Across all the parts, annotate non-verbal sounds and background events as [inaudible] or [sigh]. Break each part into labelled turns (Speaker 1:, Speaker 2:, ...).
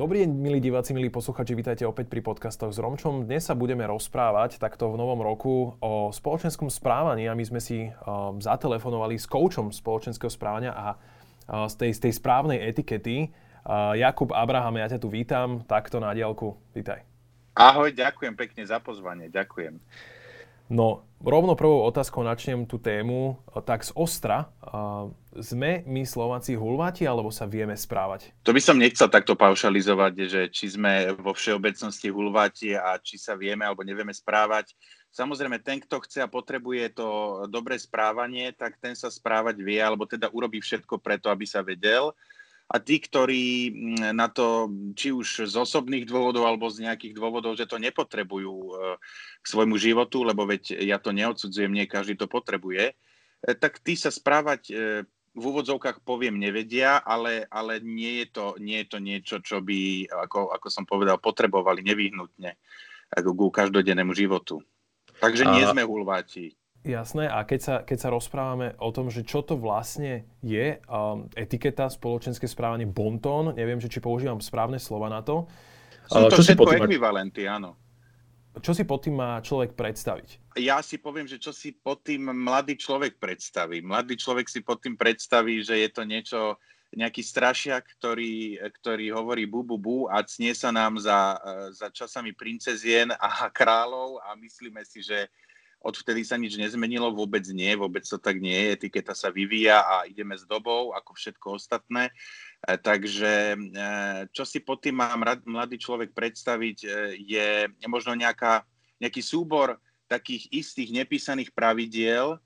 Speaker 1: Dobrý deň, milí diváci, milí posluchači, vítajte opäť pri podcastoch s Romčom. Dnes sa budeme rozprávať takto v novom roku o spoločenskom správaní a my sme si uh, zatelefonovali s koučom spoločenského správania a uh, z, tej, z tej správnej etikety. Uh, Jakub Abraham, ja ťa tu vítam, takto na diálku. Vítaj.
Speaker 2: Ahoj, ďakujem pekne za pozvanie, ďakujem.
Speaker 1: No, rovno prvou otázkou načnem tú tému tak z ostra. Sme my Slováci hulváti, alebo sa vieme správať?
Speaker 2: To by som nechcel takto paušalizovať, že či sme vo všeobecnosti hulváti a či sa vieme alebo nevieme správať. Samozrejme, ten, kto chce a potrebuje to dobré správanie, tak ten sa správať vie, alebo teda urobí všetko preto, aby sa vedel a tí, ktorí mm, na to, či už z osobných dôvodov alebo z nejakých dôvodov, že to nepotrebujú e, k svojmu životu, lebo veď ja to neodsudzujem, nie každý to potrebuje, e, tak tí sa správať e, v úvodzovkách poviem nevedia, ale, ale nie, je to, nie je to niečo, čo by, ako, ako som povedal, potrebovali nevyhnutne ku každodennému životu. Takže nie sme hulváti.
Speaker 1: Jasné, a keď sa, keď sa rozprávame o tom, že čo to vlastne je, um, etiketa, spoločenské správanie, bontón, neviem, že či používam správne slova na to.
Speaker 2: Sú to čo všetko si ekvivalenty, áno.
Speaker 1: Čo si pod tým má človek predstaviť?
Speaker 2: Ja si poviem, že čo si pod tým mladý človek predstaví. Mladý človek si pod tým predstaví, že je to niečo, nejaký strašiak, ktorý, ktorý hovorí bu, bu, bu a cnie sa nám za, za časami princezien a [laughs] kráľov a myslíme si, že Odvtedy sa nič nezmenilo, vôbec nie, vôbec to tak nie je. Etiketa sa vyvíja a ideme s dobou, ako všetko ostatné. E, takže e, čo si pod tým má mladý človek predstaviť, e, je možno nejaká, nejaký súbor takých istých nepísaných pravidiel,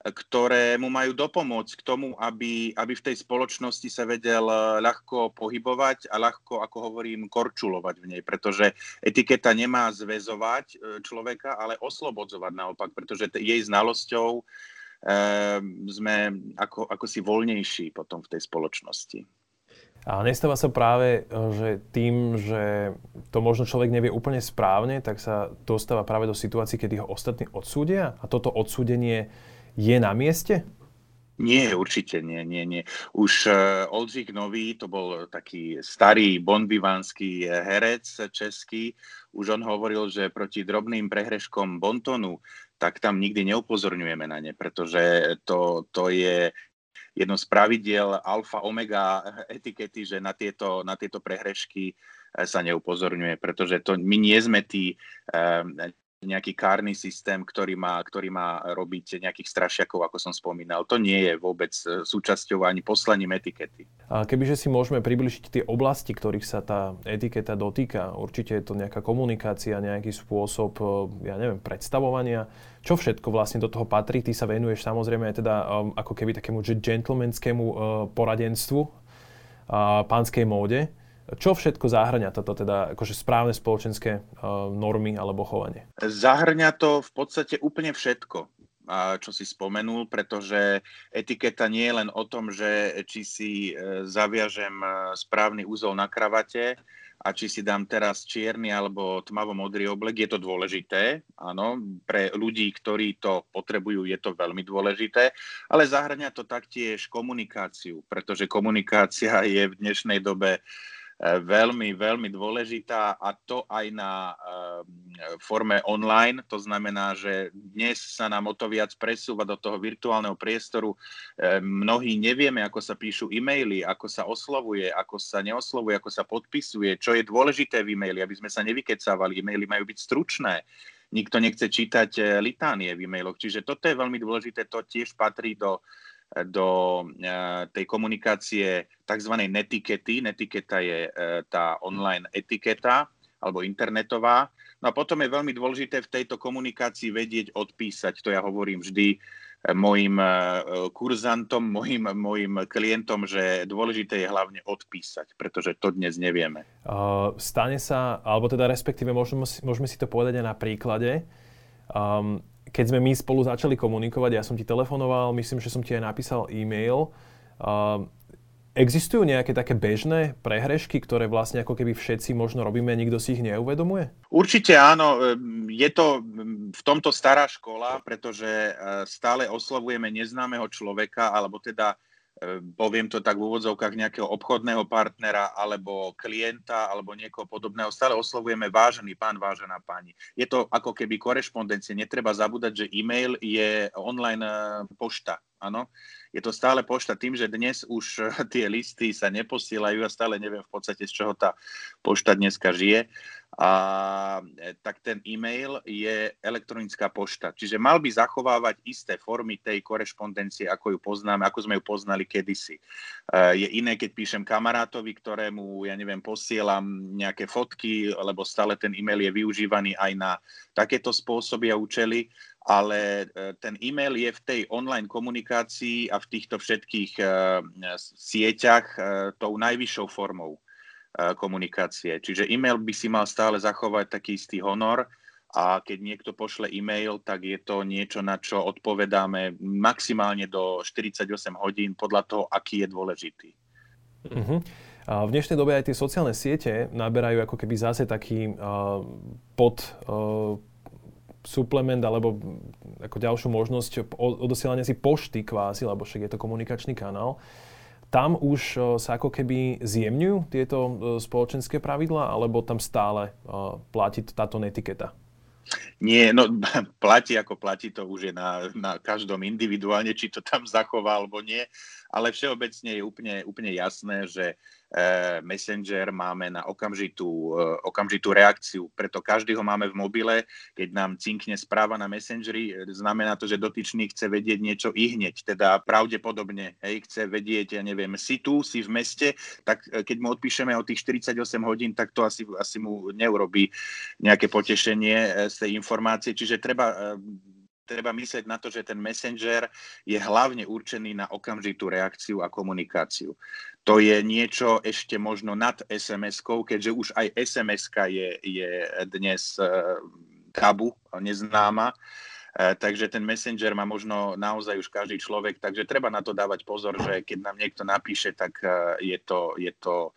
Speaker 2: ktoré mu majú dopomôcť k tomu, aby, aby v tej spoločnosti sa vedel eh, ľahko pohybovať a ľahko, ako hovorím, korčulovať v nej, pretože etiketa nemá zväzovať eh, človeka, ale oslobodzovať naopak, pretože jej znalosťou e, sme ako, ako si voľnejší potom v tej spoločnosti.
Speaker 1: A nestáva sa práve, že tým, že to možno človek nevie úplne správne, tak sa dostáva práve do situácií, kedy ho ostatní odsúdia a toto odsúdenie je na mieste?
Speaker 2: Nie, určite nie, nie, nie. Už uh, Oldřich Nový, to bol taký starý bonbivanský herec český, už on hovoril, že proti drobným prehreškom bontonu, tak tam nikdy neupozorňujeme na ne, pretože to, to je jedno z pravidiel alfa omega etikety, že na tieto, na tieto prehrešky eh, sa neupozorňuje, pretože to, my nie sme tí nejaký kárny systém, ktorý má, ktorý má robiť nejakých strašiakov, ako som spomínal. To nie je vôbec e, súčasťou ani poslaním etikety.
Speaker 1: A kebyže si môžeme približiť tie oblasti, ktorých sa tá etiketa dotýka, určite je to nejaká komunikácia, nejaký spôsob, e, ja neviem, predstavovania. Čo všetko vlastne do toho patrí? Ty sa venuješ samozrejme aj teda um, ako keby takému gentlemanskému poradenstvu, pánskej móde. Čo všetko zahrňa toto teda akože správne spoločenské uh, normy alebo chovanie?
Speaker 2: Zahrňa to v podstate úplne všetko čo si spomenul, pretože etiketa nie je len o tom, že či si e, zaviažem e, správny úzol na kravate a či si dám teraz čierny alebo tmavo-modrý oblek, je to dôležité, áno, pre ľudí, ktorí to potrebujú, je to veľmi dôležité, ale zahrňa to taktiež komunikáciu, pretože komunikácia je v dnešnej dobe veľmi, veľmi dôležitá a to aj na ehm, forme online. To znamená, že dnes sa nám o to viac presúva do toho virtuálneho priestoru. Ehm, mnohí nevieme, ako sa píšu e-maily, ako sa oslovuje, ako sa neoslovuje, ako sa podpisuje, čo je dôležité v e-maili, aby sme sa nevykecávali. E-maily majú byť stručné. Nikto nechce čítať eh, litánie v e-mailoch. Čiže toto je veľmi dôležité, to tiež patrí do do eh, tej komunikácie tzv. netikety. Netiketa je eh, tá online etiketa alebo internetová. No a potom je veľmi dôležité v tejto komunikácii vedieť odpísať. To ja hovorím vždy eh, mojim kurzantom, mojim, mojim klientom, že dôležité je hlavne odpísať, pretože to dnes nevieme.
Speaker 1: Uh, stane sa, alebo teda respektíve môžeme, môžeme si to povedať aj na príklade. Um, keď sme my spolu začali komunikovať, ja som ti telefonoval, myslím, že som ti aj napísal e-mail. Uh, existujú nejaké také bežné prehrešky, ktoré vlastne ako keby všetci možno robíme a nikto si ich neuvedomuje?
Speaker 2: Určite áno. Ehm, je to ehm, v tomto stará škola, pretože stále oslovujeme neznámeho človeka, alebo teda poviem to tak v úvodzovkách nejakého obchodného partnera alebo klienta alebo niekoho podobného, stále oslovujeme vážený pán, vážená pani. Je to ako keby korešpondencie. Netreba zabúdať, že e-mail je online e, pošta. Áno, je to stále pošta tým, že dnes už tie listy sa neposielajú a stále neviem v podstate, z čoho tá pošta dneska žije a e, tak ten e-mail je elektronická pošta. Čiže mal by zachovávať isté formy tej korešpondencie, ako ju poznáme, ako sme ju poznali kedysi. E, je iné, keď píšem kamarátovi, ktorému, ja neviem, posielam nejaké fotky, lebo stále ten e-mail je využívaný aj na takéto spôsoby a účely, ale e, ten e-mail je v tej online komunikácii a v týchto všetkých sieťach tou najvyššou formou komunikácie. Čiže e-mail by si mal stále zachovať taký istý honor a keď niekto pošle e-mail, tak je to niečo, na čo odpovedáme maximálne do 48 hodín podľa toho, aký je dôležitý.
Speaker 1: Uh-huh. A v dnešnej dobe aj tie sociálne siete naberajú ako keby zase taký uh, pod uh, suplement alebo ako ďalšiu možnosť odosielania si pošty kvázi, lebo však je to komunikačný kanál. Uh, tam už sa ako keby zjemňujú tieto spoločenské pravidlá, alebo tam stále platí táto netiketa?
Speaker 2: Nie, no [laughs] platí ako platí, to už je na, na každom individuálne, či to tam zachová alebo nie, ale všeobecne je úplne, úplne jasné, že Eh, Messenger máme na okamžitú, eh, okamžitú reakciu, preto každý ho máme v mobile. Keď nám cinkne správa na Messengeri, eh, znamená to, že dotyčný chce vedieť niečo i hneď, teda pravdepodobne, hej, chce vedieť, ja neviem, si tu, si v meste, tak keď mu odpíšeme o tých 48 hodín, tak to asi, asi mu neurobí nejaké potešenie z tej informácie, čiže treba treba myslieť na to, že ten messenger je hlavne určený na okamžitú reakciu a komunikáciu. To je niečo ešte možno nad SMS-kou, keďže už aj SMS-ka je, je dnes e, tabu, neznáma. E, takže ten messenger má možno naozaj už každý človek, takže treba na to dávať pozor, že keď nám niekto napíše, tak e, je to, je to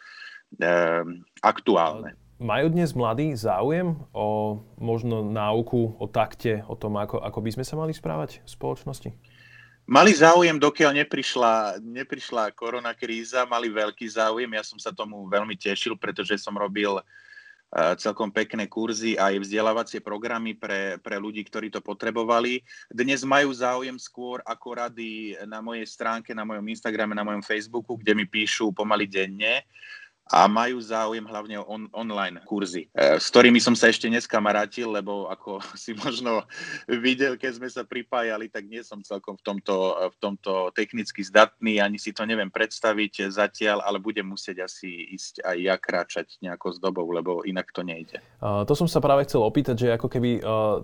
Speaker 2: aktuálne.
Speaker 1: Majú dnes mladí záujem o možno náuku, o takte, o tom, ako, ako by sme sa mali správať v spoločnosti?
Speaker 2: Mali záujem, dokiaľ neprišla, neprišla korona kríza, mali veľký záujem. Ja som sa tomu veľmi tešil, pretože som robil uh, celkom pekné kurzy aj vzdelávacie programy pre, pre ľudí, ktorí to potrebovali. Dnes majú záujem skôr ako rady na mojej stránke, na mojom Instagrame, na mojom Facebooku, kde mi píšu pomaly denne. Uh, a majú záujem hlavne o on, online kurzy, e, s ktorými som sa ešte neskamarátil, lebo ako [laughs] si možno videl, keď sme sa pripájali, tak nie som celkom v tomto, v tomto technicky zdatný, ani si to neviem predstaviť zatiaľ, ale budem musieť asi ísť aj ja kráčať nejako s dobou, lebo inak to nejde.
Speaker 1: Uh, to som sa práve chcel opýtať, že ako keby uh,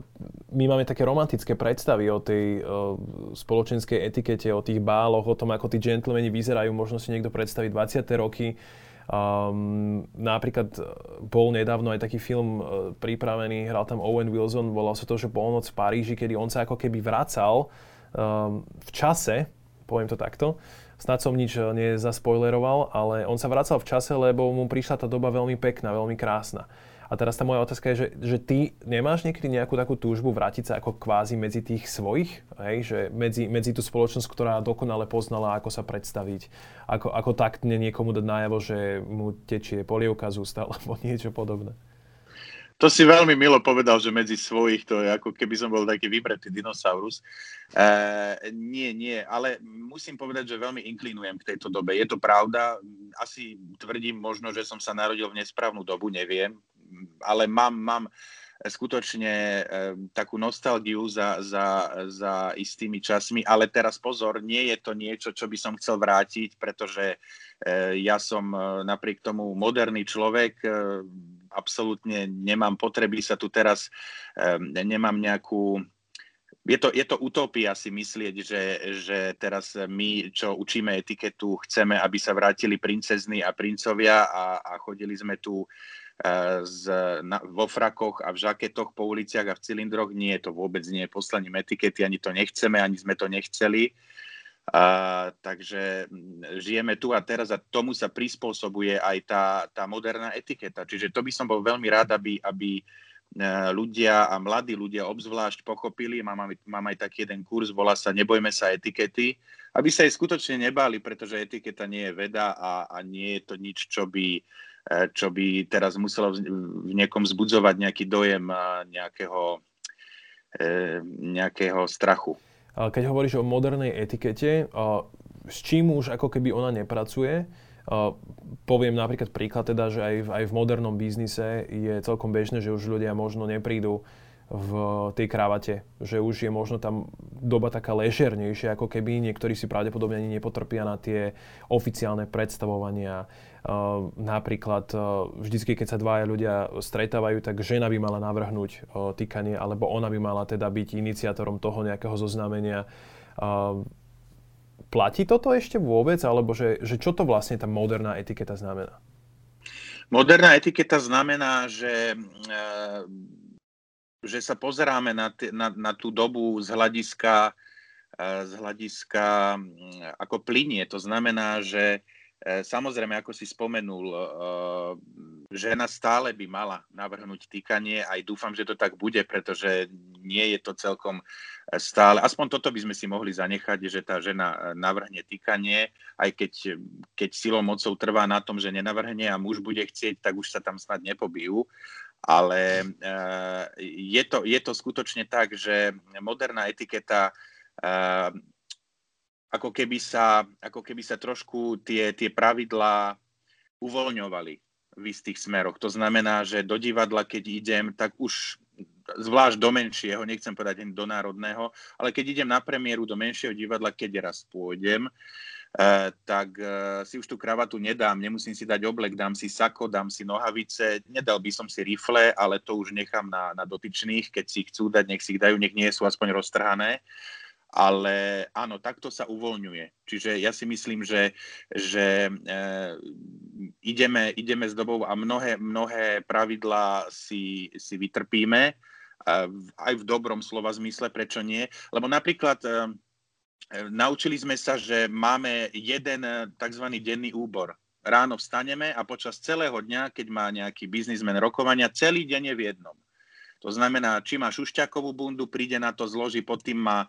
Speaker 1: my máme také romantické predstavy o tej uh, spoločenskej etikete, o tých báloch, o tom, ako tí gentlemani vyzerajú, možno si niekto predstaviť 20. roky, Um, napríklad e, bol nedávno aj taký film uh, pripravený, hral tam Owen Wilson, volal sa to, že Polnoc v Paríži, kedy on sa ako keby vracal um, v čase, poviem to takto, snad som nič e, nezaspoileroval, ale on sa vracal v čase, lebo mu prišla tá doba veľmi pekná, veľmi krásna. A teraz tá moja otázka je, že, že ty nemáš niekedy nejakú takú túžbu vrátiť sa ako kvázi medzi tých svojich, hej? že medzi, medzi tú spoločnosť, ktorá dokonale poznala, ako sa predstaviť, ako, ako taktne niekomu dať najavo, že mu tečie polievka z ústa alebo [laughs] niečo podobné.
Speaker 2: To si veľmi milo povedal, že medzi svojich to je ako keby som bol taký vybretý dinosaurus. E, nie, nie, ale musím povedať, že veľmi inklinujem k tejto dobe. Je to pravda, asi tvrdím možno, že som sa narodil v nesprávnu dobu, neviem ale mám, mám skutočne e, takú nostalgiu za, za, za istými časmi, ale teraz pozor, nie je to niečo, čo by som chcel vrátiť, pretože e, ja som e, napriek tomu moderný človek, absolútne nemám potreby sa tu teraz, nemám nejakú je to, je to utopia si myslieť, že, že teraz my, čo učíme etiketu, chceme, aby sa vrátili princezny a princovia a, a chodili sme tu z, na, vo frakoch a v žaketoch po uliciach a v cylindroch. Nie, to vôbec nie je poslaním etikety, ani to nechceme, ani sme to nechceli. A, takže mm, žijeme tu a teraz a tomu sa prispôsobuje aj tá, tá moderná etiketa. Čiže to by som bol veľmi rád, aby, aby ľudia a mladí ľudia obzvlášť pochopili, mám, mám aj taký jeden kurz, volá sa Nebojme sa etikety, aby sa jej skutočne nebáli, pretože etiketa nie je veda a, a nie je to nič, čo by, e, čo by teraz muselo v niekom zbudzovať nejaký dojem nejakého, e, nejakého strachu.
Speaker 1: Keď hovoríš o modernej etikete, s čím už ako keby ona nepracuje, poviem napríklad príklad teda, že aj v, aj v modernom biznise je celkom bežné, že už ľudia možno neprídu v tej kravate, že už je možno tam doba taká ležernejšia, ako keby niektorí si pravdepodobne ani nepotrpia na tie oficiálne predstavovania. Uh, napríklad uh, vždycky, keď sa dvaja ľudia stretávajú, tak žena by mala navrhnúť uh, týkanie, alebo ona by mala teda byť iniciátorom toho nejakého zoznámenia. Platí toto ešte vôbec, alebo že, že čo to vlastne tá moderná etiketa znamená?
Speaker 2: Moderná etiketa znamená, že, e, že sa pozeráme na, t- na, na tú dobu z hľadiska, e, z hľadiska ako plinie. To znamená, že E, samozrejme, ako si spomenul, e, žena stále by mala navrhnúť týkanie, aj dúfam, že to tak bude, pretože nie je to celkom stále, aspoň toto by sme si mohli zanechať, že tá žena navrhne týkanie, aj keď, keď silou mocou trvá na tom, že nenavrhne a muž bude chcieť, tak už sa tam snad nepobijú. Ale e, je to, je to skutočne tak, že moderná etiketa ako keby sa, ako keby sa trošku tie, tie pravidlá uvoľňovali v istých smeroch. To znamená, že do divadla, keď idem, tak už zvlášť do menšieho, nechcem povedať do národného, ale keď idem na premiéru do menšieho divadla, keď raz pôjdem, Uh, tak uh, si už tú kravatu nedám, nemusím si dať oblek, dám si sako, dám si nohavice, nedal by som si rifle, ale to už nechám na, na dotyčných, keď si chcú dať, nech si ich dajú, nech nie sú aspoň roztrhané ale áno, takto sa uvoľňuje. Čiže ja si myslím, že, že e, ideme, ideme s dobou a mnohé, mnohé pravidlá si, si vytrpíme, e, aj v dobrom slova zmysle, prečo nie. Lebo napríklad e, naučili sme sa, že máme jeden tzv. denný úbor. Ráno vstaneme a počas celého dňa, keď má nejaký biznismen rokovania, celý deň je v jednom. To znamená, či má šušťakovú bundu, príde na to, zloží, pod tým má,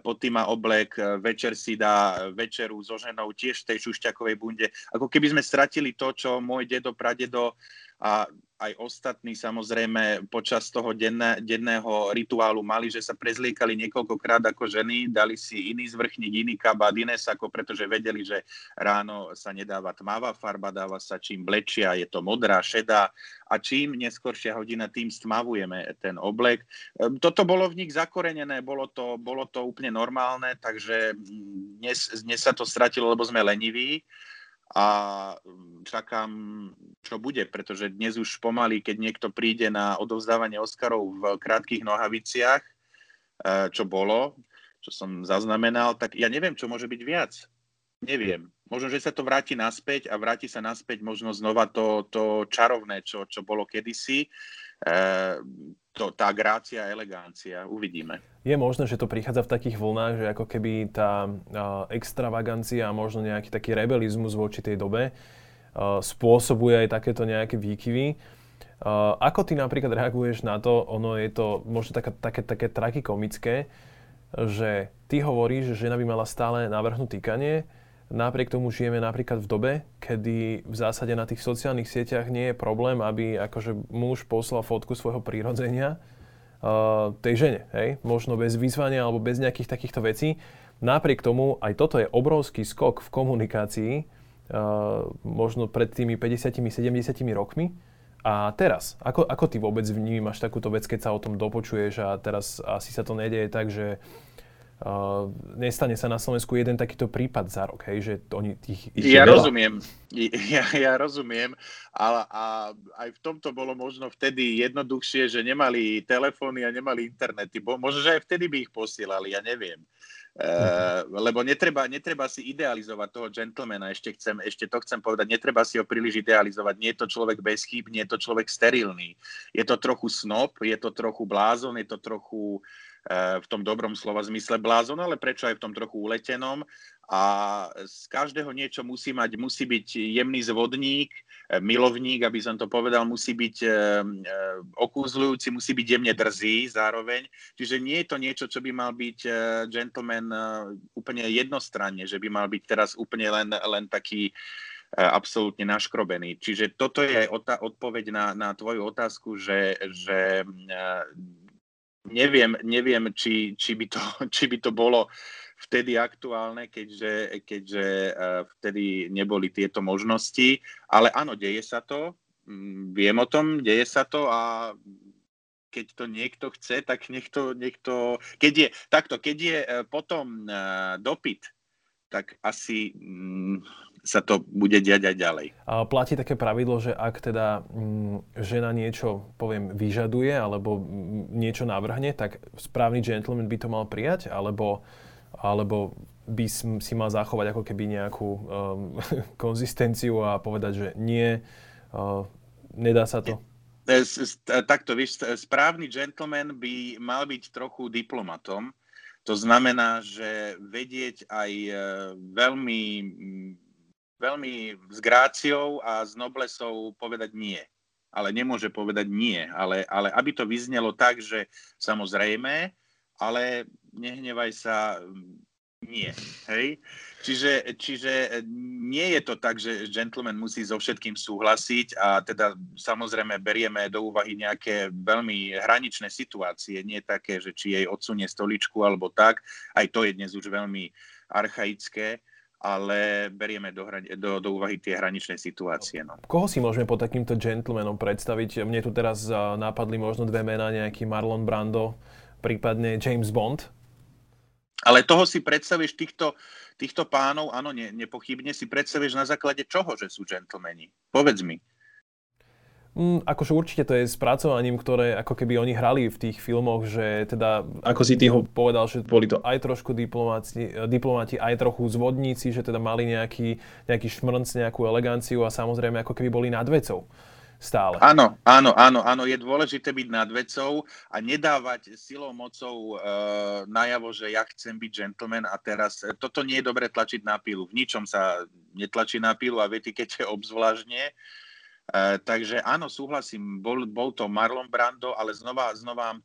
Speaker 2: pod tým má oblek, večer si dá večeru so ženou tiež v tej šušťakovej bunde. Ako keby sme stratili to, čo môj dedo, pradedo a aj ostatní samozrejme počas toho denné, denného rituálu mali, že sa prezliekali niekoľkokrát ako ženy, dali si iný zvrchník, iný kabát, iné sako, pretože vedeli, že ráno sa nedáva tmavá farba, dáva sa čím blečia, je to modrá, šedá a čím neskoršia hodina, tým stmavujeme ten oblek. Ehm, toto bolo v nich zakorenené, bolo to, bolo to úplne normálne, takže dnes, dnes sa to stratilo, lebo sme leniví a mm, čakám, čo bude, pretože dnes už pomaly, keď niekto príde na odovzdávanie Oscarov v krátkých nohaviciach, e, čo bolo, čo som zaznamenal, tak ja neviem, čo môže byť viac. Neviem. Možno, že sa to vráti naspäť a vráti sa naspäť možno znova to, to čarovné, čo, čo bolo kedysi. E, to, tá grácia a elegancia. Uvidíme.
Speaker 1: Je možné, že to prichádza v takých vlnách, že ako keby tá extravagancia a možno nejaký taký rebelizmus voči tej dobe spôsobuje aj takéto nejaké výkyvy. Ako ty napríklad reaguješ na to, ono je to možno také, také, také tragikomické, že ty hovoríš, že žena by mala stále navrhnúť týkanie, Napriek tomu žijeme napríklad v dobe, kedy v zásade na tých sociálnych sieťach nie je problém, aby akože muž poslal fotku svojho prírodzenia uh, tej žene, hej? možno bez vyzvania alebo bez nejakých takýchto vecí. Napriek tomu aj toto je obrovský skok v komunikácii, uh, možno pred tými 50-70 rokmi. A teraz, ako, ako ty vôbec vnímaš takúto vec, keď sa o tom dopočuješ a teraz asi sa to nedieje tak, že Uh, nestane sa na Slovensku jeden takýto prípad za rok, hej, že oni tých...
Speaker 2: Ich ja rozumiem, [laughs] ja, ja rozumiem, ale a aj v tomto bolo možno vtedy jednoduchšie, že nemali telefóny a nemali internety, bo možno, že aj vtedy by ich posielali, ja neviem. Uh, lebo netreba, netreba si idealizovať toho gentlemana, ešte, chcem, ešte to chcem povedať, netreba si ho príliš idealizovať, nie je to človek bez chýb, nie je to človek sterilný, je to trochu snob, je to trochu blázon, je to trochu uh, v tom dobrom slova zmysle blázon, ale prečo aj v tom trochu uletenom. a z každého niečo musí mať, musí byť jemný zvodník, e, milovník, aby som to povedal, musí byť e, e, okúzľujúci, musí byť jemne drzý zároveň. Čiže nie je to niečo, čo by mal byť gentleman úplne jednostranne, že by mal byť teraz úplne len, len taký absolútne naškrobený. Čiže toto je odpoveď na, na tvoju otázku, že, že neviem, neviem či, či, by to, [laughs] či by to bolo vtedy aktuálne, keďže, keďže eh, vtedy neboli tieto možnosti. Ale áno, deje sa to, mm, viem o tom, deje sa to a keď to niekto chce, tak nech to, keď je, takto, keď je eh, potom eh, dopyt, tak asi mm, sa to bude diať aj ďalej.
Speaker 1: A platí také pravidlo, že ak teda mm, žena niečo, poviem, vyžaduje alebo niečo navrhne, tak správny gentleman by to mal prijať, alebo alebo by si mal zachovať ako keby nejakú um, [laughs] konzistenciu a povedať, že nie, uh, nedá sa to?
Speaker 2: Takto, víš, správny gentleman by mal byť trochu diplomatom. To znamená, že vedieť aj uh, veľmi, veľmi s gráciou a s noblesou povedať nie. Ale nemôže povedať nie. Ale, ale aby to vyznelo tak, že samozrejme, ale nehnevaj sa, nie. Hej? Čiže, čiže nie je to tak, že gentleman musí so všetkým súhlasiť a teda samozrejme berieme do úvahy nejaké veľmi hraničné situácie, nie také, že či jej odsunie stoličku alebo tak, aj to je dnes už veľmi archaické, ale berieme do, do, do úvahy tie hraničné situácie. No.
Speaker 1: Koho si môžeme pod takýmto gentlemanom predstaviť? Mne tu teraz napadli možno dve mená, nejaký Marlon Brando, prípadne James Bond.
Speaker 2: Ale toho si predstavíš, týchto, týchto pánov, áno, ne, nepochybne si predstavíš na základe čoho, že sú džentlmeni? Povedz mi.
Speaker 1: Mm, akože určite to je spracovaním, ktoré ako keby oni hrali v tých filmoch, že teda, ako si ty ho povedal, že boli to aj trošku diplomati, diplomati aj trochu zvodníci, že teda mali nejaký, nejaký šmrnc, nejakú eleganciu a samozrejme ako keby boli nad vecou stále.
Speaker 2: Áno, áno, áno, áno, je dôležité byť nad vecou a nedávať silou, mocou e, najavo, že ja chcem byť gentleman a teraz e, toto nie je dobre tlačiť na pilu. V ničom sa netlačí na pilu a v etikete obzvláštne. E, takže áno, súhlasím, bol, bol to Marlon Brando, ale znova, znova e,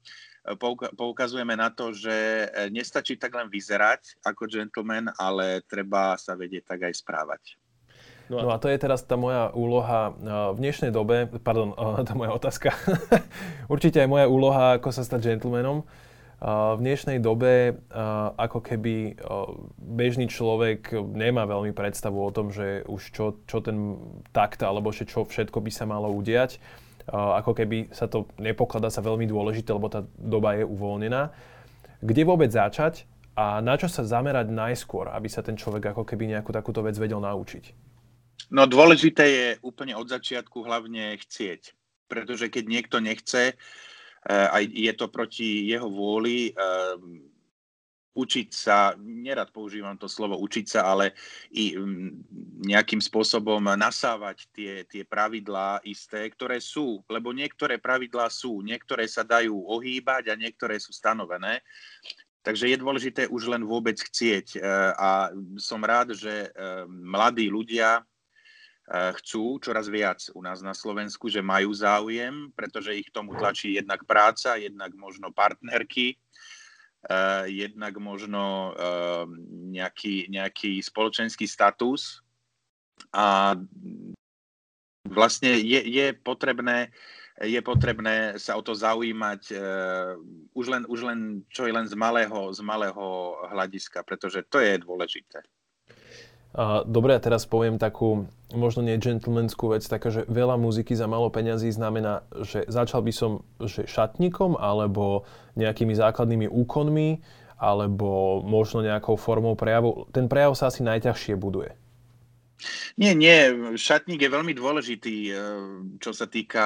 Speaker 2: poukazujeme na to, že nestačí tak len vyzerať ako gentleman, ale treba sa vedieť tak aj správať.
Speaker 1: No a... no a to je teraz tá moja úloha v dnešnej dobe, pardon, tá moja otázka. [laughs] Určite aj moja úloha, ako sa stať gentlemanom. V dnešnej dobe ako keby bežný človek nemá veľmi predstavu o tom, že už čo, čo ten takt alebo že čo všetko by sa malo udiať. Ako keby sa to nepokladá sa veľmi dôležité, lebo tá doba je uvoľnená. Kde vôbec začať a na čo sa zamerať najskôr, aby sa ten človek ako keby nejakú takúto vec vedel naučiť?
Speaker 2: No dôležité je úplne od začiatku hlavne chcieť. Pretože keď niekto nechce, eh, aj je to proti jeho vôli, eh, učiť sa, nerad používam to slovo učiť sa, ale i mm, nejakým spôsobom nasávať tie, tie pravidlá isté, ktoré sú, lebo niektoré pravidlá sú, niektoré sa dajú ohýbať a niektoré sú stanovené. Takže je dôležité už len vôbec chcieť. Eh, a som rád, že mladí ľudia chcú čoraz viac u nás na Slovensku, že majú záujem, pretože ich tomu tlačí jednak práca, jednak možno partnerky, jednak možno nejaký, nejaký spoločenský status. A vlastne je, je potrebné je potrebné sa o to zaujímať už, len, už len, čo je len z malého, z malého hľadiska, pretože to je dôležité.
Speaker 1: Dobre, a teraz poviem takú možno nie gentlemanskú vec, taká, že veľa muziky za malo peňazí znamená, že začal by som že šatníkom alebo nejakými základnými úkonmi alebo možno nejakou formou prejavu. Ten prejav sa asi najťažšie buduje.
Speaker 2: Nie, nie, šatník je veľmi dôležitý, eh, čo sa týka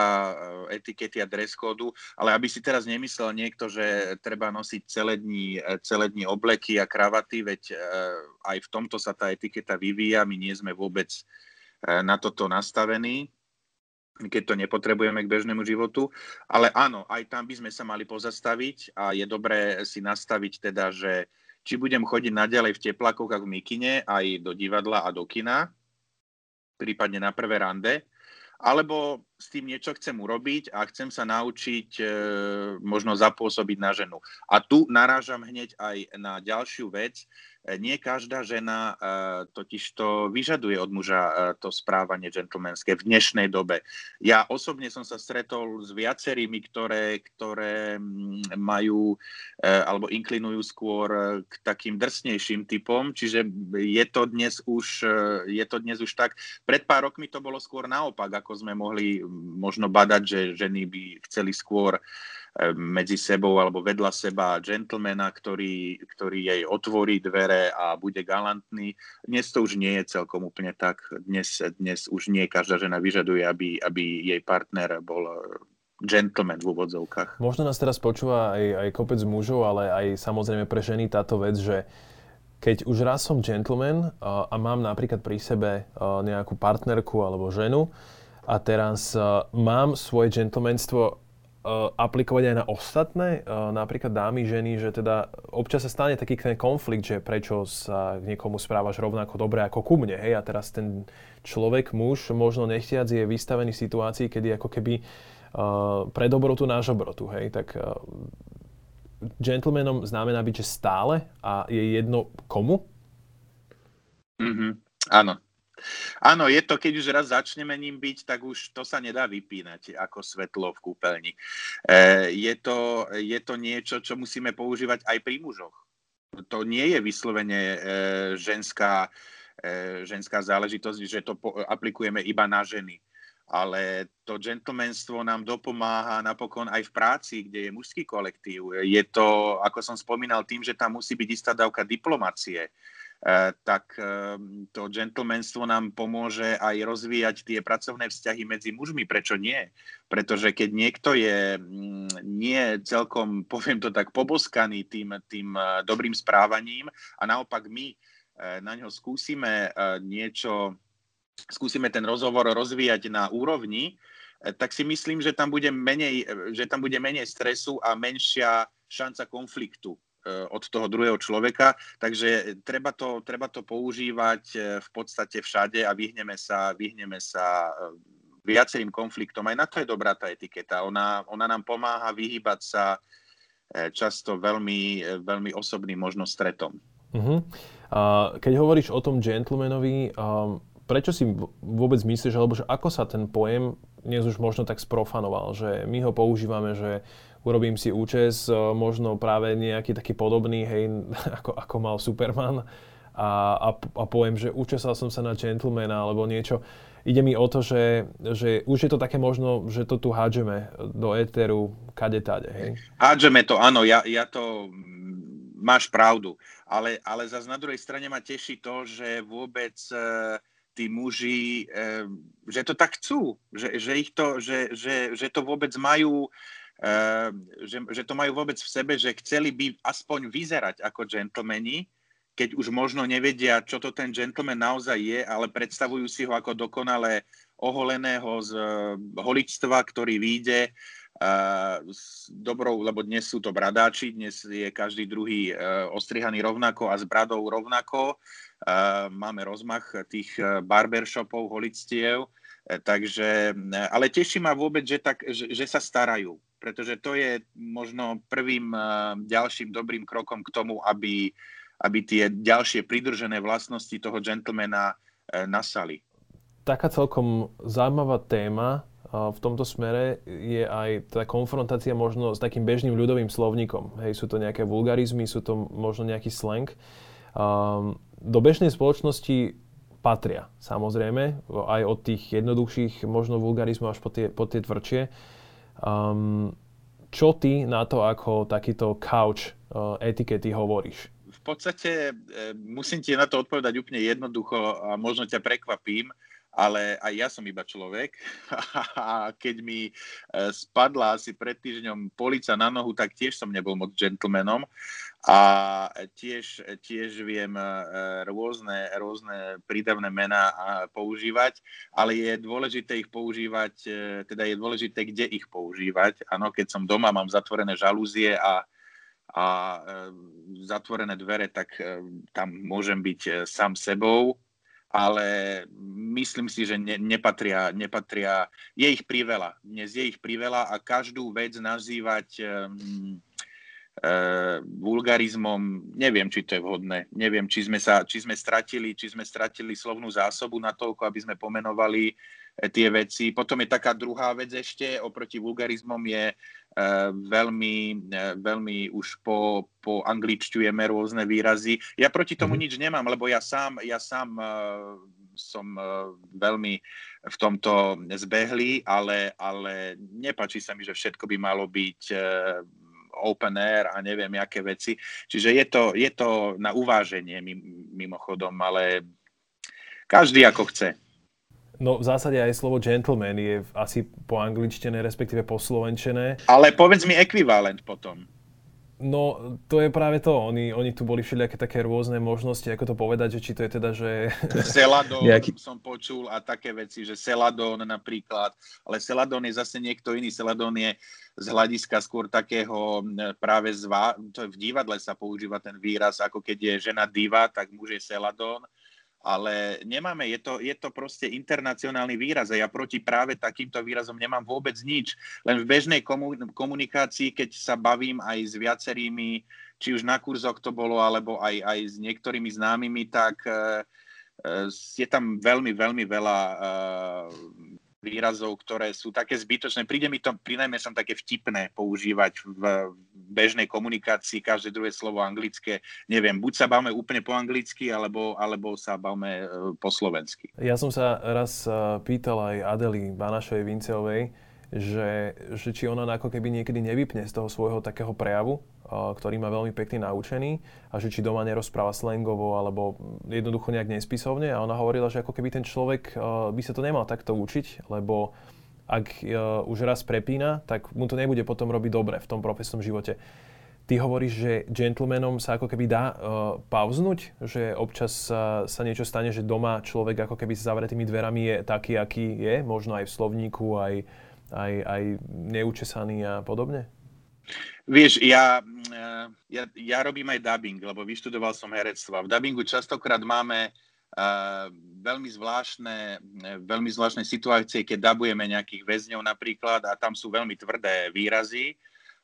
Speaker 2: eh, etikety a dress kódu, ale aby si teraz nemyslel niekto, že treba nosiť celé dní, eh, celé dní obleky a kravaty, veď aj v tomto sa tá etiketa vyvíja, my nie sme vôbec na toto nastavení, keď to nepotrebujeme k bežnému životu. Ale áno, aj tam by sme sa mali pozastaviť a je dobré si nastaviť teda, že či budem chodiť naďalej v teplakoch a v mikine aj do divadla a do kina, prípadne na prvé rande, alebo s tým niečo chcem urobiť a chcem sa naučiť e, možno zapôsobiť na ženu. A tu narážam hneď aj na ďalšiu vec, E, nie každá žena e, totiž to vyžaduje od muža e, to správanie džentlmenské v dnešnej dobe. Ja osobne som sa stretol s viacerými, ktoré, ktoré mm, majú alebo inklinujú skôr k takým drsnejším typom, čiže je to dnes už, je to dnes už tak. Pred pár rokmi to bolo skôr naopak, ako sme mohli možno badať, že ženy by chceli skôr uh, E, medzi sebou alebo vedľa seba gentlemana, ktorý, ktorý jej otvorí dvere a bude galantný. Dnes to už nie je celkom úplne tak. Dnes, dnes už nie každá žena vyžaduje, aby, aby jej partner bol gentleman v úvodzovkách.
Speaker 1: Možno nás teraz počúva aj, aj kopec mužov, ale aj samozrejme pre ženy táto vec, že keď už raz som gentleman a, a mám napríklad pri sebe nejakú partnerku alebo ženu a teraz mám svoje gentlemanstvo Uh, aplikovať aj na ostatné, uh, napríklad dámy, ženy, že teda občas sa stane taký ten konflikt, že prečo sa k niekomu správaš rovnako dobre ako ku mne, hej, a teraz ten človek, muž, možno nechtiac je vystavený v situácii, kedy ako keby uh, pre dobrotu náš dobrotu, hej, tak uh, gentlemanom znamená byť, že stále a je jedno komu?
Speaker 2: Mm-hmm. Áno, Áno, je to, keď už raz začneme ním byť, tak už to sa nedá vypínať ako svetlo v kúpeľni. E, je, to, je to niečo, čo musíme používať aj pri mužoch. To nie je vyslovene e, ženská, e, ženská záležitosť, že to po, aplikujeme iba na ženy. Ale to gentlemanstvo nám dopomáha napokon aj v práci, kde je mužský kolektív. Je to, ako som spomínal, tým, že tam musí byť istá dávka diplomácie tak e, to gentlemanstvo nám pomôže aj rozvíjať tie pracovné vzťahy medzi mužmi. Prečo nie? Pretože keď niekto je nie celkom, [laughs] poviem to tak, poboskaný tým, tým e, dobrým správaním a naopak my na ňo skúsime niečo, skúsime ten rozhovor rozvíjať na úrovni, tak si myslím, že tam bude menej, že tam bude menej stresu a menšia šanca konfliktu od toho druhého človeka, takže treba to, treba to používať eh, v podstate všade a vyhneme sa, vyhneme sa eh, viacerým konfliktom. Aj na to je dobrá tá etiketa. Ona, ona nám pomáha vyhýbať sa často veľmi, veľmi osobným možno stretom.
Speaker 1: Uh-huh. A keď hovoríš o tom gentlemanovi, um, prečo si vôbec myslíš, alebo že ako sa ten pojem dnes už možno tak sprofanoval, že my ho používame, že urobím si účes, možno práve nejaký taký podobný, hej, [laughs] ako, ako mal Superman a, a, a poviem, že účesal som sa na gentlemana alebo niečo. Ide mi o to, že, že už je to také možno, že to tu hádžeme do éteru kade tade, hej?
Speaker 2: Hádžeme to, áno, ja, ja to máš pravdu, ale, ale zase na druhej strane ma teší to, že vôbec e, tí muži, e, že to tak chcú, že, že, ich to, že, že, že to vôbec majú že, že to majú vôbec v sebe, že chceli by aspoň vyzerať ako džentlmeni, keď už možno nevedia, čo to ten gentleman naozaj je, ale predstavujú si ho ako dokonale oholeného z eh, holičstva, ktorý vyjde uh, s dobrou, lebo dnes sú to bradáči, dnes je každý druhý uh, ostrihaný rovnako a s bradou rovnako. Máme rozmach tých barbershopov, holictiev, takže, ale teší ma vôbec, že, tak, že, že sa starajú pretože to je možno prvým eh, ďalším dobrým krokom k tomu, aby, aby tie ďalšie pridržené vlastnosti toho gentlemana eh, nasali.
Speaker 1: Taká celkom zaujímavá téma eh, v tomto smere je aj tá konfrontácia možno s takým bežným ľudovým slovníkom. Hej, sú to nejaké vulgarizmy, sú to možno nejaký slang. Um, do bežnej spoločnosti patria, samozrejme, aj od tých jednoduchších možno vulgarizmov až po tie, po tie tvrdšie. Um, čo ty na to ako takýto couch uh, etikety hovoríš?
Speaker 2: V podstate e, musím ti na to odpovedať úplne jednoducho a možno ťa prekvapím, ale aj ja som iba človek [laughs] a keď mi e, spadla asi pred týždňom polica na nohu, tak tiež som nebol moc gentlemanom a tiež, tiež viem e, rôzne, rôzne prídavné mená používať, ale je dôležité ich používať, e, teda je dôležité, kde ich používať. Áno, keď som doma, mám zatvorené žalúzie a a zatvorené dvere, tak tam môžem byť sám sebou, ale myslím si, že ne, nepatria, nepatria, je ich priveľa. Dnes je ich priveľa a každú vec nazývať um, vulgarizmom, neviem, či to je vhodné. Neviem, či sme, sa, či sme stratili, či sme stratili slovnú zásobu na toľko, aby sme pomenovali eh, tie veci. Potom je taká druhá vec ešte, oproti vulgarizmom je uh, veľmi, veľmi už po, po angličťujeme rôzne výrazy. Ja proti tomu mm-hmm. nič nemám, lebo ja sám, ja sám som veľmi v tomto zbehlý, ale, ale nepačí sa mi, že všetko by malo byť open air a neviem, aké veci. Čiže je to, je to na uváženie mimochodom, ale každý ako chce.
Speaker 1: No v zásade aj slovo gentleman je asi po angličtené, respektíve po slovenčené.
Speaker 2: Ale povedz mi ekvivalent potom.
Speaker 1: No, to je práve to. Oni, oni tu boli všelijaké také rôzne možnosti, ako to povedať, že či to je teda, že... [laughs]
Speaker 2: Celadón Nejaký... som počul a také veci, že Celadón napríklad, ale Celadón je zase niekto iný. Celadón je z hľadiska skôr takého práve zva, to v divadle sa používa ten výraz, ako keď je žena diva, tak muž je Celadón ale nemáme, je to, je to proste internacionálny výraz a ja proti práve takýmto výrazom nemám vôbec nič. Len v bežnej komunikácii, keď sa bavím aj s viacerými, či už na kurzoch to bolo, alebo aj, aj s niektorými známymi, tak uh, je tam veľmi, veľmi veľa uh, výrazov, ktoré sú také zbytočné. Príde mi to prinajme som také vtipné používať v bežnej komunikácii každé druhé slovo anglické. Neviem, buď sa bavme úplne po anglicky, alebo, alebo sa bavme e, po slovensky.
Speaker 1: Ja som sa raz e, pýtal aj Adeli Banašovej Vinceovej, že, že či ona ako keby niekedy nevypne z toho svojho takého prejavu, ktorý má veľmi pekne naučený a že či doma nerozpráva slangovo alebo jednoducho nejak nespisovne a ona hovorila, že ako keby ten človek by sa to nemal takto učiť, lebo ak už raz prepína, tak mu to nebude potom robiť dobre v tom profesnom živote. Ty hovoríš, že gentlemanom sa ako keby dá uh, pauznúť, že občas uh, sa niečo stane, že doma človek ako keby s zavretými dverami je taký, aký je, možno aj v slovníku, aj, aj, aj neučesaný a podobne?
Speaker 2: Vieš, ja, eh, ja, ja robím aj dubbing, lebo vyštudoval som herectvo. V dubbingu častokrát máme uh, veľmi zvláštne, veľmi zvláštne situácie, keď dabujeme nejakých väzňov napríklad a tam sú veľmi tvrdé výrazy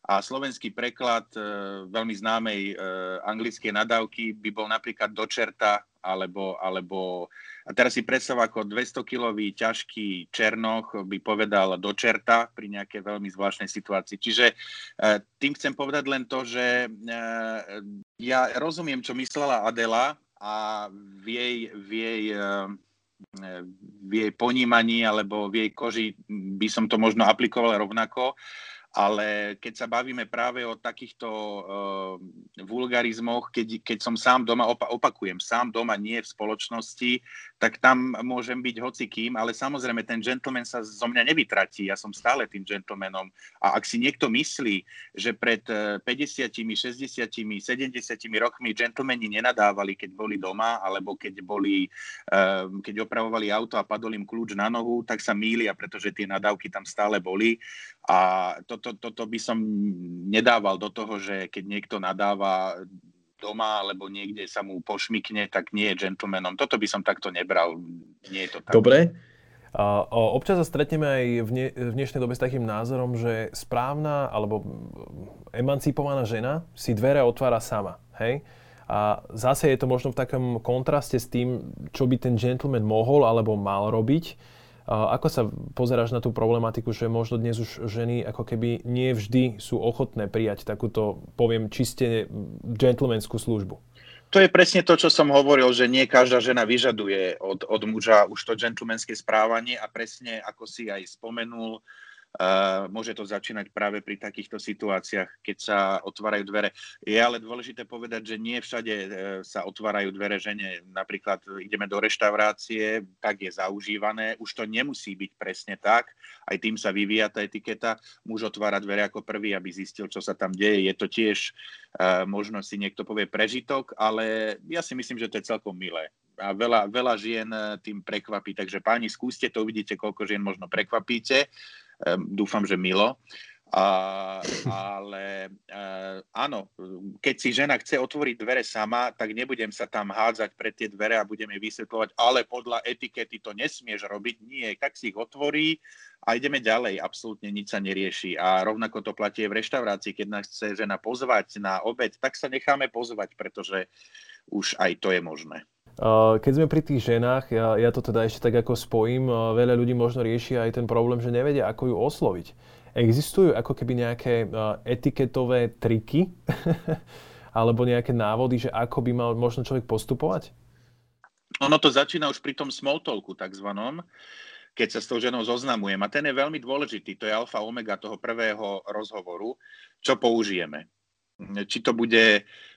Speaker 2: a slovenský preklad uh, veľmi známej uh, anglickej nadávky by bol napríklad dočerta alebo, alebo a teraz si predstav, ako 200-kilový ťažký Černoch by povedal do čerta pri nejakej veľmi zvláštnej situácii. Čiže e, tým chcem povedať len to, že e, ja rozumiem, čo myslela Adela a v jej, v jej, e, v jej ponímaní alebo v jej koži by som to možno aplikoval rovnako ale keď sa bavíme práve o takýchto uh, vulgarizmoch, keď, keď som sám doma, opa- opakujem, sám doma nie v spoločnosti, tak tam môžem byť hocikým, ale samozrejme ten gentleman sa zo mňa nevytratí, ja som stále tým gentlemanom. A ak si niekto myslí, že pred 50, 60, 70 rokmi gentlemani nenadávali, keď boli doma, alebo keď boli, uh, keď opravovali auto a padol im kľúč na nohu, tak sa mýlia, pretože tie nadávky tam stále boli. A to, to, toto by som nedával do toho, že keď niekto nadáva doma alebo niekde sa mu pošmikne, tak nie je gentlemanom. Toto by som takto nebral. Nie je to tak.
Speaker 1: Dobre. Občas sa stretneme aj v, ne, v dnešnej dobe s takým názorom, že správna alebo emancipovaná žena si dvere otvára sama. Hej? A zase je to možno v takom kontraste s tým, čo by ten gentleman mohol alebo mal robiť ako sa pozeráš na tú problematiku, že možno dnes už ženy ako keby nie vždy sú ochotné prijať takúto, poviem, čiste gentlemanskú službu?
Speaker 2: To je presne to, čo som hovoril, že nie každá žena vyžaduje od, od muža už to gentlemanské správanie a presne ako si aj spomenul, Uh, môže to začínať práve pri takýchto situáciách, keď sa otvárajú dvere. Je ale dôležité povedať, že nie všade uh, sa otvárajú dvere žene. Napríklad ideme do reštaurácie, tak je zaužívané. Už to nemusí byť presne tak. Aj tým sa vyvíja tá etiketa. Muž otvára dvere ako prvý, aby zistil, čo sa tam deje. Je to tiež, uh, možno si niekto povie, prežitok, ale ja si myslím, že to je celkom milé a veľa, veľa žien tým prekvapí. Takže páni, skúste to, uvidíte, koľko žien možno prekvapíte. Ehm, dúfam, že milo. A, ale a, áno, keď si žena chce otvoriť dvere sama, tak nebudem sa tam hádzať pre tie dvere a budeme vysvetľovať, ale podľa etikety to nesmieš robiť. Nie, tak si ich otvorí a ideme ďalej. Absolútne nič sa nerieši. A rovnako to platí v reštaurácii, keď nás chce žena pozvať na obed, tak sa necháme pozvať, pretože už aj to je možné.
Speaker 1: Keď sme pri tých ženách, ja, ja to teda ešte tak ako spojím, veľa ľudí možno rieši aj ten problém, že nevedia, ako ju osloviť. Existujú ako keby nejaké uh, etiketové triky [laughs] alebo nejaké návody, že ako by mal možno človek postupovať?
Speaker 2: Ono to začína už pri tom small talku takzvanom, keď sa s tou ženou zoznamujem. A ten je veľmi dôležitý. To je alfa omega toho prvého rozhovoru, čo použijeme. Či to bude Eh,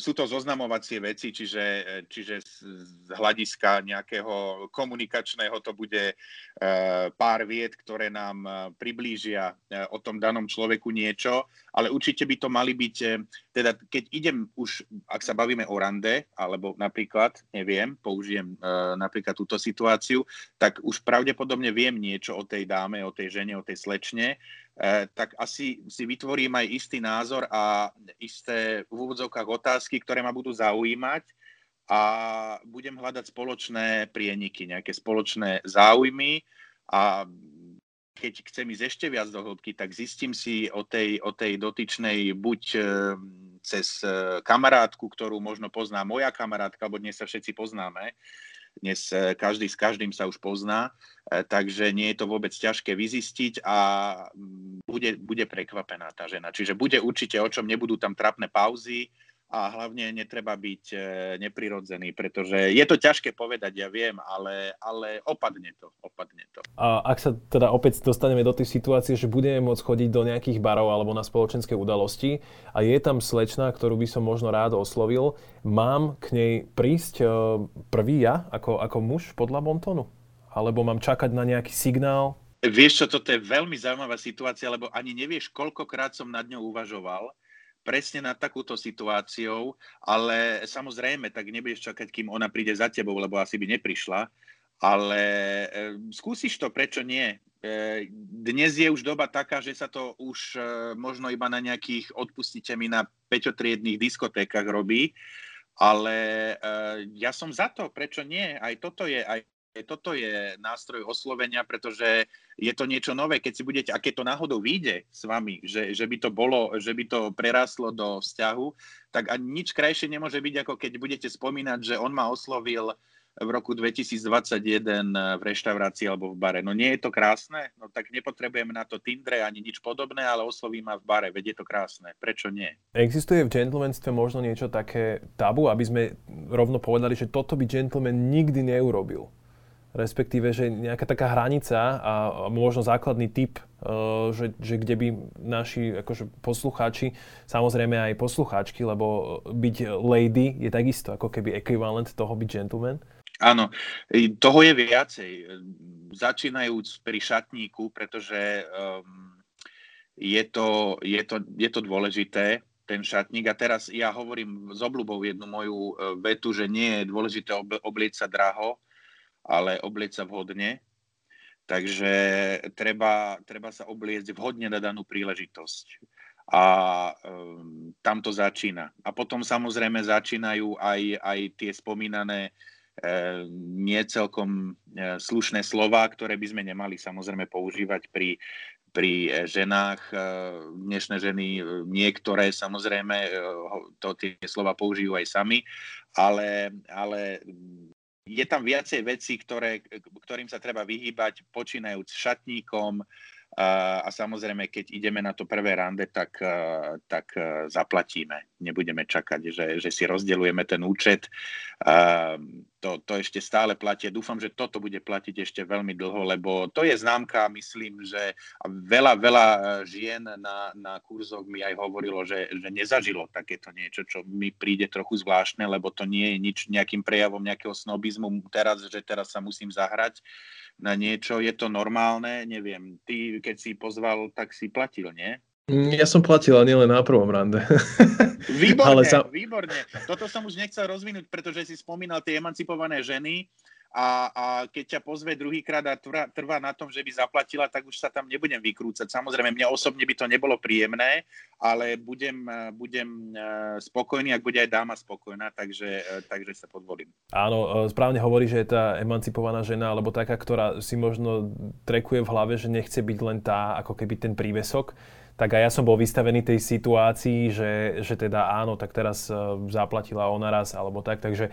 Speaker 2: sú to zoznamovacie veci, čiže, eh, čiže z hľadiska nejakého komunikačného to bude eh, pár vied, ktoré nám priblížia o tom danom človeku niečo, ale určite by to mali byť, teda keď idem už, ak sa bavíme o rande, alebo napríklad, neviem, použijem napríklad túto situáciu, tak už pravdepodobne viem niečo o tej dáme, o tej žene, o tej slečne, tak asi si vytvorím aj istý názor a isté v úvodzovkách otázky, ktoré ma budú zaujímať a budem hľadať spoločné prieniky, nejaké spoločné záujmy a keď chcem ísť ešte viac do hĺbky, tak zistím si o tej, o tej dotyčnej buď e, cez e, kamarátku, ktorú možno pozná moja kamarátka, alebo dnes sa všetci poznáme, dnes e, každý s každým sa už pozná, takže nie je to vôbec ťažké vyzistiť a bude, bude prekvapená tá žena. Čiže bude určite o čom, nebudú tam trapné pauzy, a hlavne netreba byť e, neprirodzený, pretože je to ťažké povedať, ja viem, ale, ale opadne to, opadne to.
Speaker 1: A ak sa teda opäť dostaneme do tej situácie, že budeme môcť chodiť do nejakých barov alebo na spoločenské udalosti a je tam slečna, ktorú by som možno rád oslovil, mám k nej prísť e, prvý ja, ako, ako muž podľa Montonu? Alebo mám čakať na nejaký signál?
Speaker 2: Vieš čo, toto je veľmi zaujímavá situácia, lebo ani nevieš, koľkokrát som nad ňou uvažoval presne nad takúto situáciou, ale samozrejme, tak nebudeš čakať, kým ona príde za tebou, lebo asi by neprišla. Ale e, skúsiš to, prečo nie? E, dnes je už doba taká, že sa to už e, možno iba na nejakých, odpustite mi, na peťotriedných diskotékach robí, ale e, ja som za to, prečo nie? Aj toto je, aj toto je nástroj oslovenia, pretože je to niečo nové, keď si budete, a keď to náhodou vyjde s vami, že, že by to bolo, že by to prerastlo do vzťahu, tak ani nič krajšie nemôže byť, ako keď budete spomínať, že on ma oslovil v roku 2021 v reštaurácii alebo v bare. No nie je to krásne? No tak nepotrebujeme na to Tindre ani nič podobné, ale osloví ma v bare, veď je to krásne. Prečo nie?
Speaker 1: Existuje v gentlemanstve možno niečo také tabu, aby sme rovno povedali, že toto by gentleman nikdy neurobil? Respektíve, že nejaká taká hranica a možno základný typ, e, že, že kde by naši akože poslucháči, samozrejme aj poslucháčky, lebo byť lady je takisto ako keby ekvivalent toho byť gentleman.
Speaker 2: Áno, toho je viacej. Začínajúc pri šatníku, pretože um, je, to, je, to, je to dôležité, ten šatník. A teraz ja hovorím s obľubou jednu moju e, vetu, že nie je dôležité oblieť sa draho, ale oblieť sa vhodne. Takže treba, treba sa obliecť vhodne na danú príležitosť. A um, tam to začína. A potom samozrejme začínajú aj, aj tie spomínané e, nie e, slušné slova, ktoré by sme nemali samozrejme používať pri, pri e, ženách. E, dnešné ženy, e, niektoré samozrejme to, tie slova použijú aj sami, ale, ale je tam viacej vecí, ktoré, ktorým sa treba vyhýbať, počínajúc šatníkom, a, a samozrejme, keď ideme na to prvé rande, tak, tak zaplatíme. Nebudeme čakať, že, že si rozdeľujeme ten účet. A, to, to ešte stále platí. Dúfam, že toto bude platiť ešte veľmi dlho, lebo to je známka, myslím, že veľa, veľa žien na, na kurzoch mi aj hovorilo, že, že nezažilo takéto niečo, čo mi príde trochu zvláštne, lebo to nie je nič nejakým prejavom nejakého snobizmu teraz, že teraz sa musím zahrať na niečo. Je to normálne? Neviem. Ty, keď si pozval, tak si platil, nie?
Speaker 1: Ja som platil, ale nielen na prvom rande. [laughs]
Speaker 2: Výborne, ale sa... výborne. Toto som už nechcel rozvinúť, pretože si spomínal tie emancipované ženy a, a keď ťa pozve druhýkrát a trvá, trvá na tom, že by zaplatila, tak už sa tam nebudem vykrúcať. Samozrejme, mne osobne by to nebolo príjemné, ale budem, budem e, spokojný, ak bude aj dáma spokojná, takže, e, takže sa podvolím.
Speaker 1: Áno, e, správne hovorí, že je tá emancipovaná žena, alebo taká, ktorá si možno trekuje v hlave, že nechce byť len tá, ako keby ten prívesok, tak aj ja som bol vystavený tej situácii, že, že teda áno, tak teraz zaplatila ona raz, alebo tak, takže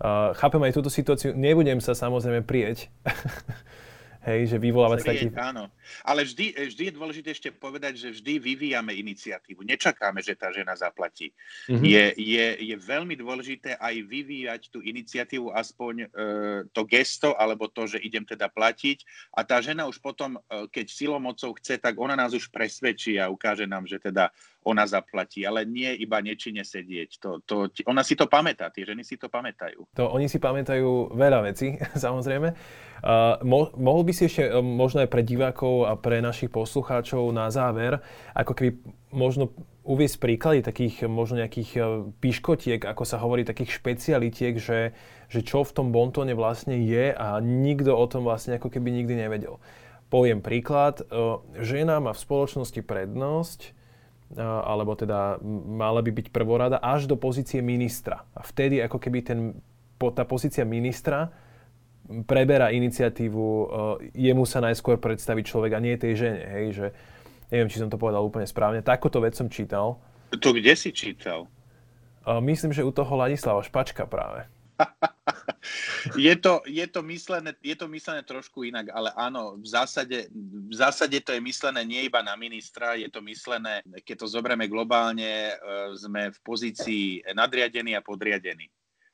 Speaker 1: Uh, chápem aj túto situáciu, nebudem sa samozrejme prieť, [laughs] hej, že vyvolávať
Speaker 2: taký... Áno, ale vždy, vždy je dôležité ešte povedať, že vždy vyvíjame iniciatívu, nečakáme, že tá žena zaplatí. Mm-hmm. Je, je, je veľmi dôležité aj vyvíjať tú iniciatívu, aspoň e, to gesto, alebo to, že idem teda platiť a tá žena už potom, e, keď silomocou chce, tak ona nás už presvedčí a ukáže nám, že teda ona zaplatí, ale nie iba nečine sedieť. To, to, ona si to pamätá, tie ženy si to pamätajú.
Speaker 1: To oni si pamätajú veľa vecí, [laughs] samozrejme. Uh, mo, mohol by si ešte uh, možno aj pre divákov a pre našich poslucháčov na záver, ako keby možno uviesť príklady takých možno nejakých uh, piškotiek, ako sa hovorí, takých špecialitiek, že, že čo v tom bontóne vlastne je a nikto o tom vlastne ako keby nikdy nevedel. Poviem príklad, žena má v spoločnosti prednosť, alebo teda mala by byť prvorada až do pozície ministra. A vtedy ako keby ten, tá pozícia ministra preberá iniciatívu, jemu sa najskôr predstaviť človek a nie tej žene. Hej, že neviem, či som to povedal úplne správne. Takúto vec som čítal.
Speaker 2: To kde si čítal?
Speaker 1: Myslím, že u toho Ladislava Špačka práve. [laughs]
Speaker 2: je, to, je, to myslené, je to myslené trošku inak, ale áno, v zásade, v zásade to je myslené nie iba na ministra, je to myslené, keď to zoberieme globálne, e, sme v pozícii nadriadený a podriadený.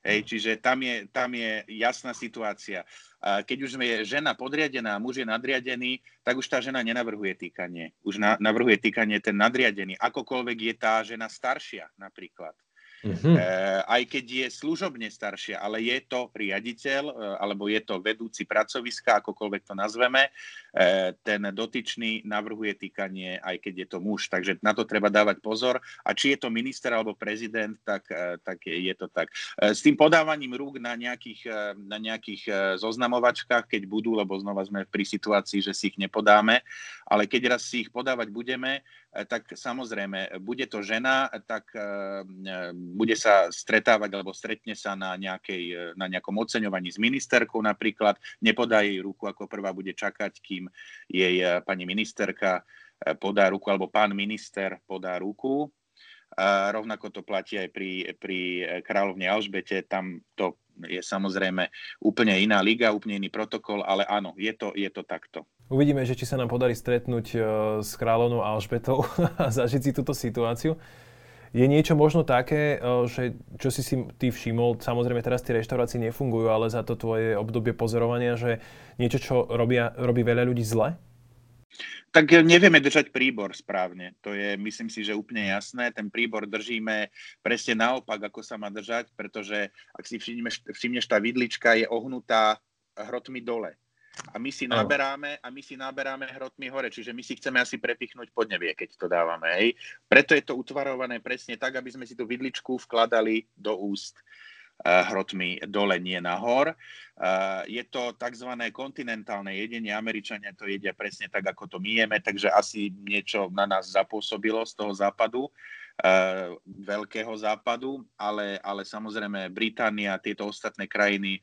Speaker 2: Hej, čiže tam je, tam je jasná situácia. Keď už je žena podriadená a muž je nadriadený, tak už tá žena nenavrhuje týkanie. Už na, navrhuje týkanie ten nadriadený. Akokoľvek je tá žena staršia napríklad. Mm-hmm. aj keď je služobne staršia, ale je to riaditeľ e, alebo je to vedúci pracoviska, akokoľvek to nazveme, e, ten dotyčný navrhuje týkanie, aj keď je to muž. Takže na to treba dávať pozor. A či je to minister alebo prezident, tak, tak je to tak. S tým podávaním rúk na nejakých, na nejakých zoznamovačkách, keď budú, lebo znova sme pri situácii, že si ich nepodáme, ale keď raz si ich podávať budeme, tak samozrejme, bude to žena, tak bude sa stretávať alebo stretne sa na, nejakej, na nejakom oceňovaní s ministerkou napríklad, nepodá jej ruku, ako prvá bude čakať, kým jej pani ministerka podá ruku, alebo pán minister podá ruku. A rovnako to platí aj pri, pri kráľovne Alžbete, tam to je samozrejme úplne iná liga, úplne iný protokol, ale áno, je to, je to takto.
Speaker 1: Uvidíme, že či sa nám podarí stretnúť eh, s kráľovnou Alžbetou [laughs] a zažiť si túto situáciu. Je niečo možno také, že čo si si ty všimol, samozrejme teraz tie reštaurácie nefungujú, ale za to tvoje obdobie pozorovania, že niečo, čo robia, robí veľa ľudí zle?
Speaker 2: Tak nevieme držať príbor správne. To je, myslím si, že úplne jasné. Ten príbor držíme presne naopak, ako sa má držať, pretože ak si všimneš, všimneš tá vidlička je ohnutá hrotmi dole a my si naberáme a my si naberáme hrotmi hore, čiže my si chceme asi prepichnúť podnebie, keď to dávame. Hej. Preto je to utvarované presne tak, aby sme si tú vidličku vkladali do úst uh, hrotmi dole, nie nahor. Uh, je to tzv. kontinentálne jedenie, Američania to jedia presne tak, ako to my jeme, takže asi niečo na nás zapôsobilo z toho západu. Uh, veľkého západu, ale, ale samozrejme Británia, tieto ostatné krajiny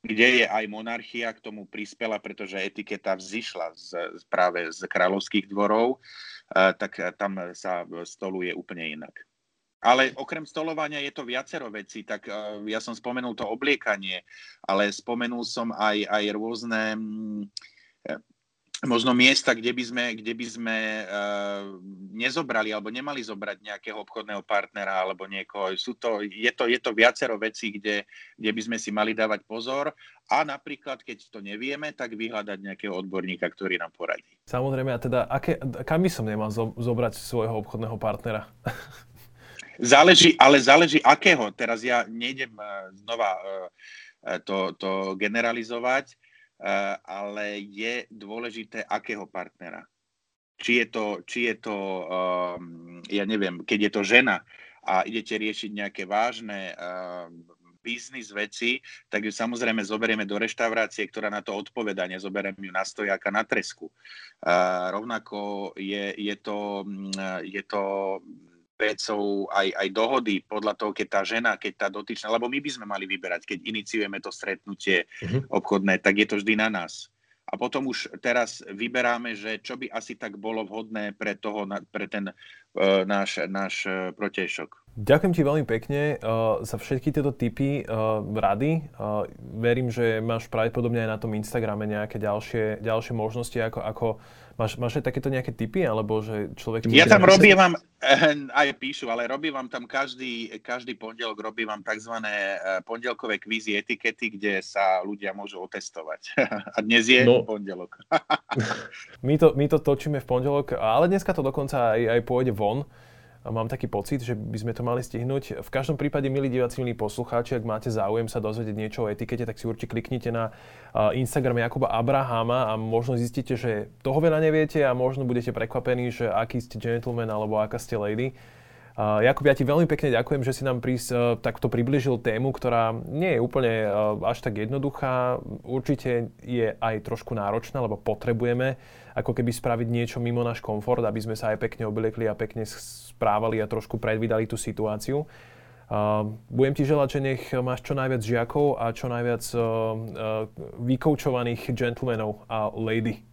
Speaker 2: kde je aj monarchia k tomu prispela, pretože etiketa vzýšla z, práve z kráľovských dvorov, eh, tak tam sa stoluje úplne inak. Ale okrem stolovania je to viacero vecí, tak eh, ja som spomenul to obliekanie, ale spomenul som aj, aj rôzne mm, možno miesta, kde by sme, kde by sme uh, nezobrali alebo nemali zobrať nejakého obchodného partnera alebo niekoho. Sú to, je, to, je to viacero vecí, kde, kde by sme si mali dávať pozor a napríklad, keď to nevieme, tak vyhľadať nejakého odborníka, ktorý nám poradí.
Speaker 1: Samozrejme, a teda aké, kam by som nemal zo, zobrať svojho obchodného partnera? [laughs]
Speaker 2: záleží, ale záleží akého. Teraz ja nejdem uh, znova uh, to, to generalizovať, Eh, ale je dôležité, akého partnera. Či je to, či je to um, ja neviem, keď je to žena a idete riešiť nejaké vážne uh, biznis veci, tak ju samozrejme zoberieme do reštaurácie, ktorá na to odpovedá, nezoberieme ju na stojáka na tresku. A rovnako je, je, to, mm, je to vecou aj, aj dohody podľa toho, keď tá žena, keď tá dotyčná, lebo my by sme mali vyberať, keď iniciujeme to stretnutie uh-huh. obchodné, tak je to vždy na nás. A potom už teraz vyberáme, že čo by asi tak bolo vhodné pre, toho, pre ten uh, náš, náš uh, protejšok.
Speaker 1: Ďakujem ti veľmi pekne uh, za všetky tieto tipy, uh, rady. Uh, verím, že máš pravdepodobne aj na tom Instagrame nejaké ďalšie, ďalšie možnosti, ako, ako Máš, máš aj takéto nejaké typy, alebo že človek...
Speaker 2: Ja tam robím vám, [laughs] aj píšu, ale robím vám tam každý, každý pondelok, robím vám tzv. Eh, pondelkové kvízy etikety, kde sa ľudia môžu otestovať. [laughs] A dnes je no. pondelok. [laughs]
Speaker 1: my, to, my to točíme v pondelok, ale dneska to dokonca aj, aj pôjde von mám taký pocit, že by sme to mali stihnúť. V každom prípade, milí diváci, milí poslucháči, ak máte záujem sa dozvedieť niečo o etikete, tak si určite kliknite na Instagram Jakuba Abrahama a možno zistíte, že toho veľa neviete a možno budete prekvapení, že aký ste gentleman alebo aká ste lady. Jakub, ja ti veľmi pekne ďakujem, že si nám prís, uh, takto približil tému, ktorá nie je úplne uh, až tak jednoduchá. Určite je aj trošku náročná, lebo potrebujeme ako keby spraviť niečo mimo náš komfort, aby sme sa aj pekne obliekli a pekne správali a trošku predvídali tú situáciu. Uh, budem ti želať, že nech máš čo najviac žiakov a čo najviac uh, uh, vykoučovaných gentlemanov a lady.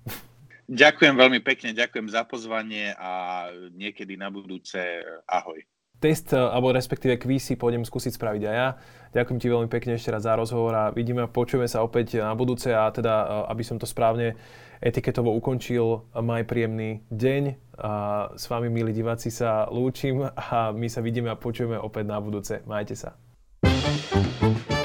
Speaker 2: Ďakujem veľmi pekne, ďakujem za pozvanie a niekedy na budúce ahoj.
Speaker 1: Test, alebo respektíve quiz si pôjdem skúsiť spraviť aj ja. Ďakujem ti veľmi pekne ešte raz za rozhovor a vidíme a počujeme sa opäť na budúce a teda, aby som to správne etiketovo ukončil. Maj príjemný deň a s vami, milí diváci, sa lúčim a my sa vidíme a počujeme opäť na budúce. Majte sa. thank you